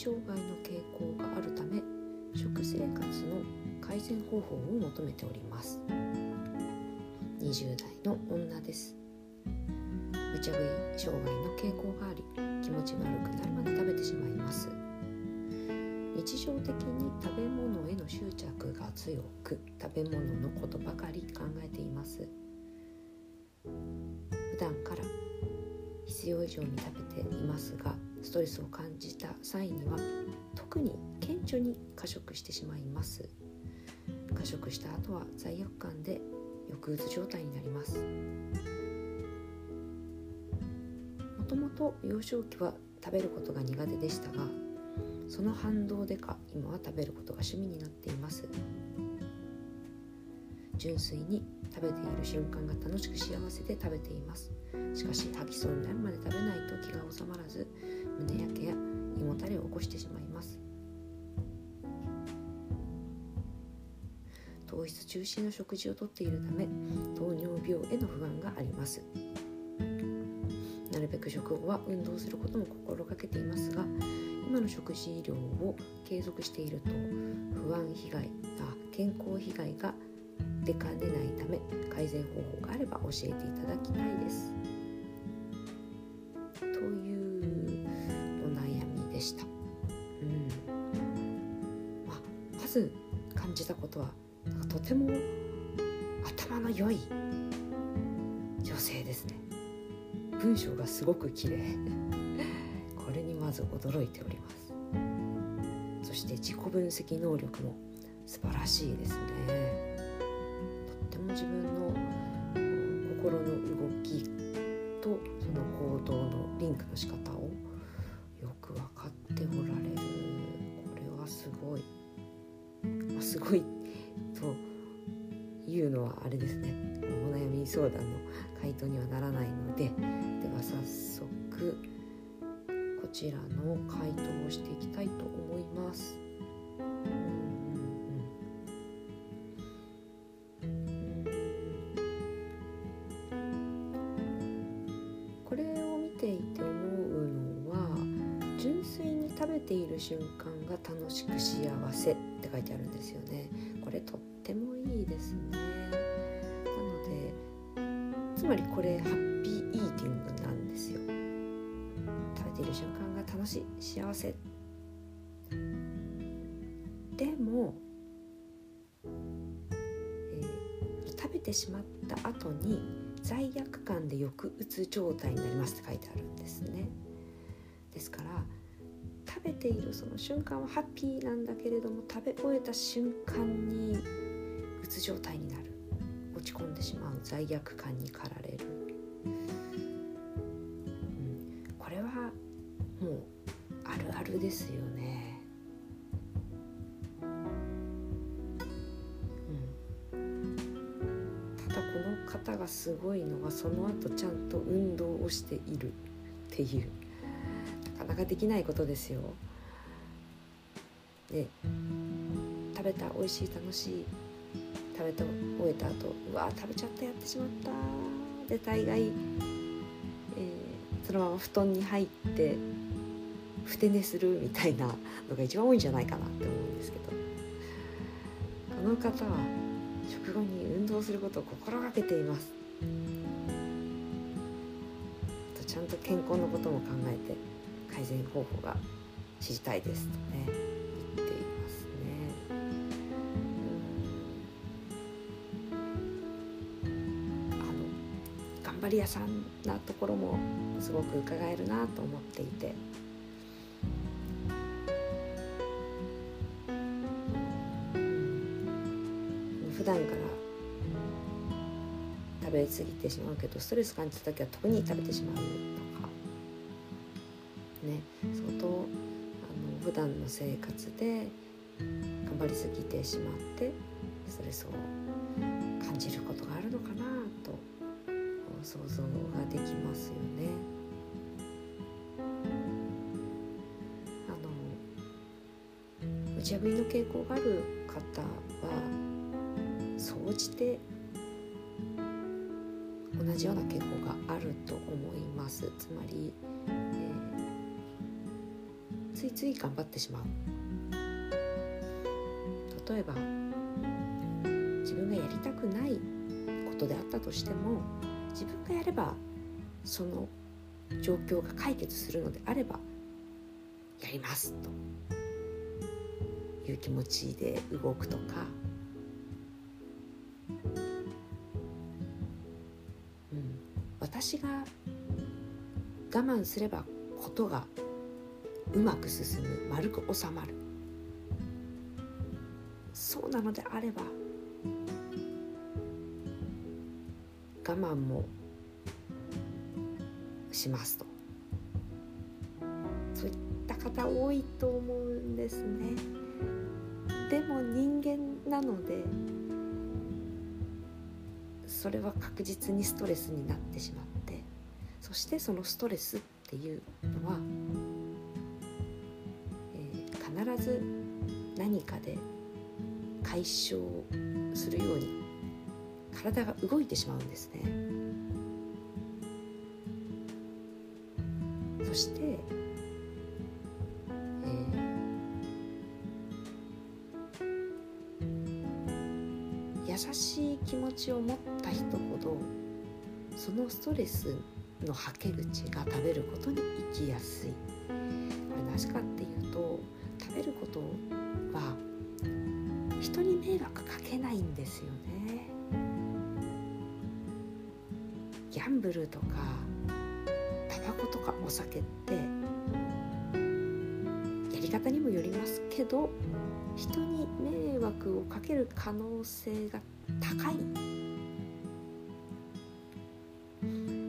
障害の傾向があるため食生活の改善方法を求めております。20代の女です。無茶食い障害の傾向があり気持ち悪くなるまで食べてしまいます。日常的に食べ物への執着が強く食べ物のことばかり考えています。普段から必要以上に食べていますがストレスを感じた際には特に顕著に過食してしまいます。過食した後は罪悪感で抑うつ状態になります。もともと幼少期は食べることが苦手でしたがその反動でか今は食べることが趣味になっています。純粋に食べている瞬間が楽しく幸せで食べています。しかし吐きそうになるまで食べないと気が収まらず胸焼けや胃もたれを起こしてしまいます糖質中心の食事をとっているため糖尿病への不安がありますなるべく食後は運動することも心がけていますが今の食事量を継続していると不安被害あ健康被害が出かねないため改善方法があれば教えていただきたいです。でした。うんまあ、まず感じたことはとても頭の良い女性ですね。文章がすごく綺麗 これにまず驚いておりますそして自己分析能力も素晴らしいですねとっても自分の心の動きとその行動のリンクの仕方を相談の回答にはならないのででは早速こちらの回答をしていきたいと思います。これを見ていて思うのは純粋に食べている瞬間が楽しく幸せって書いてあるんですよね。まりこれハッピーイーティングなんですよ。食べ。ている瞬間が楽しい幸せ。でも、えー、食べてしまった後に罪悪感で抑うつ状態になりますって書いてあるんですね。ですから食べているその瞬間はハッピーなんだけれども食べ終えた瞬間にうつ状態になる。ち込んでしまう罪悪感に駆られる。るですよね。うん、ただこの方がすごいのはその後ちゃんと運動をしているっていう。なかなかできないことですよ。で食べた美味しい楽しい食べて終えた後うわ食べちゃったやってしまったで大概、えー、そのまま布団に入ってふて寝するみたいなのが一番多いんじゃないかなって思うんですけど。この方は食後に運動することを心がけています。とちゃんと健康のことも考えて改善方法が知りたいですとね。頑張り屋さんなところもすごく伺えるなと思っていて。普段から食べ過ぎてしまうけどストレス感じた時は特に食べてしまうとか。ね。相当あの普段の生活で頑張りすぎてしまってストレスを感じることがあるのかなと想像ができますよね。あの打ち破りの傾向がある方は応じて同じような傾向があると思いますつまり、えー、ついつい頑張ってしまう例えば自分がやりたくないことであったとしても自分がやればその状況が解決するのであればやりますと。いう気持ちで動くとか、うん、私が我慢すればことがうまく進む。丸く収まる。そうなのであれば我慢もしますと。そういった方多いと思うんですね。でも人間なのでそれは確実にストレスになってしまってそしてそのストレスっていうのは、えー、必ず何かで解消するように体が動いてしまうんですね。そして、えー、優しい気持ちを持った人ほどそのストレスのはけ口が食べることに生きやすいこれなぜかっていうと食べることは人に迷惑かけないんですよねギャンブルとかタバコとかお酒ってやり方にもよりますけど人に迷惑をかける可能性が高い。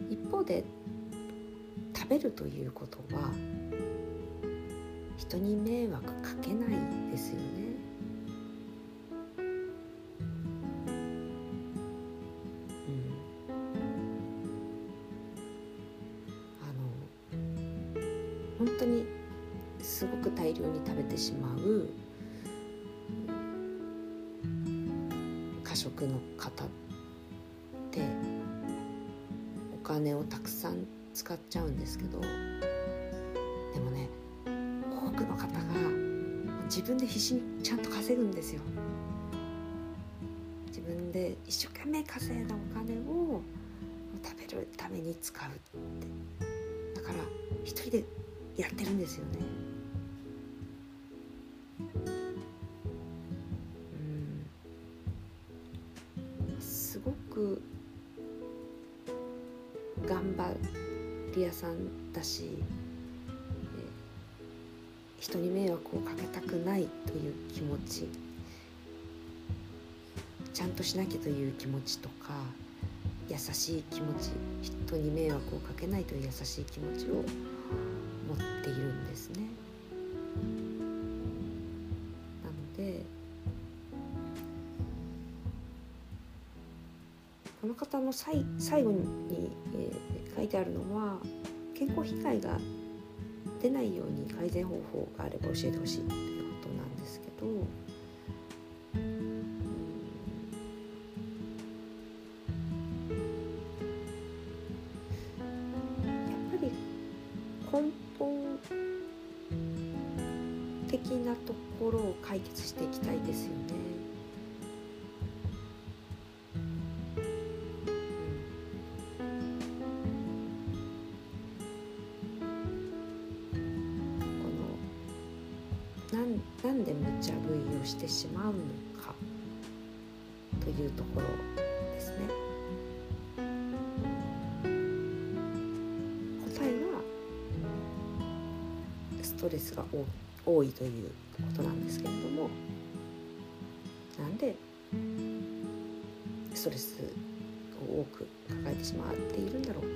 一方で食べるということは人に迷惑かけないですよね。本当にすごく大量に食べてしまう過食の方ってお金をたくさん使っちゃうんですけどでもね多くの方が自分で必死にちゃんと稼ぐんですよ。自分で一生懸命稼いだお金を食べるために使うってだから一人でやってるんですよね。うんすごく頑張り屋さんだし、人に迷惑をかけたくないという気持ちちゃんとしなきゃという気持ちとか優しい気持ち人に迷惑をかけないという優しい気持ちをいるんですね。なのでこの方の最最後に、えー、書いてあるのは健康被害が出ないように改善方法があれば教えてほしいということなんですけど。なところを解決していきたいですよね。このなんなんで無茶ぶりをしてしまうのかというところですね。答えはストレスが多いということなんですけれどもなんでストレスを多く抱えてしまっているんだろうか。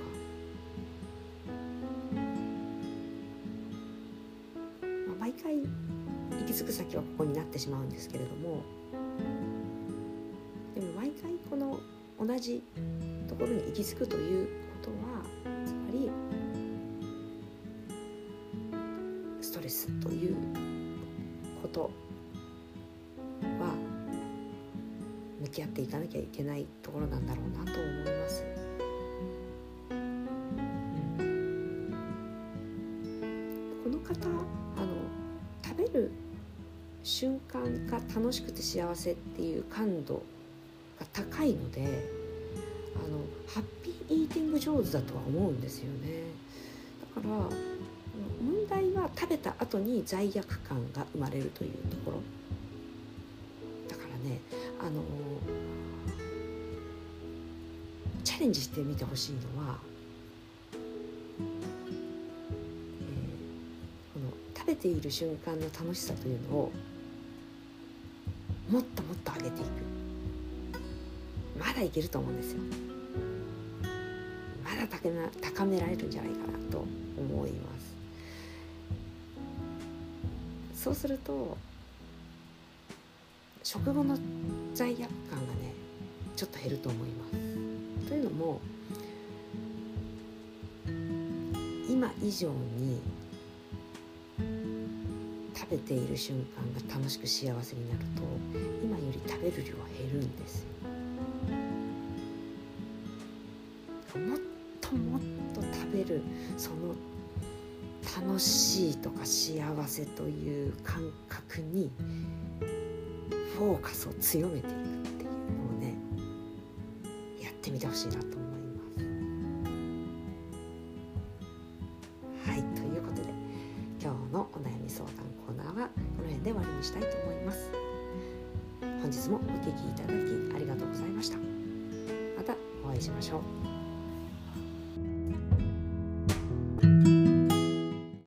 まあ、毎回行き着く先はここになってしまうんですけれどもでも毎回この同じところに行き着くということはことは向き合っていかなきゃいけないところなんだろうなと思います。この方あの食べる瞬間が楽しくて幸せっていう感度が高いのであのハッピーイーティング上手だとは思うんですよねだからは食べた後に罪悪感が生まれるというところ。だからねあのチャレンジしてみてほしいのは、えー、この食べている瞬間の楽しさというのをもっともっと上げていく。まだいけると思うんですよ。まだ高められるんじゃないかなと思います。そうすると食後の罪悪感がねちょっと減ると思います。というのも今以上に食べている瞬間が楽しく幸せになると今より食べる量は減るんですよ。もっともっと食べるその楽しいとか幸せという感覚にフォーカスを強めていくっていうのをねやってみてほしいなと思います。はいということで今日のお悩み相談コーナーはこの辺で終わりにしたいと思います。本日もお聴きいただきありがとうございました。またお会いしましょう。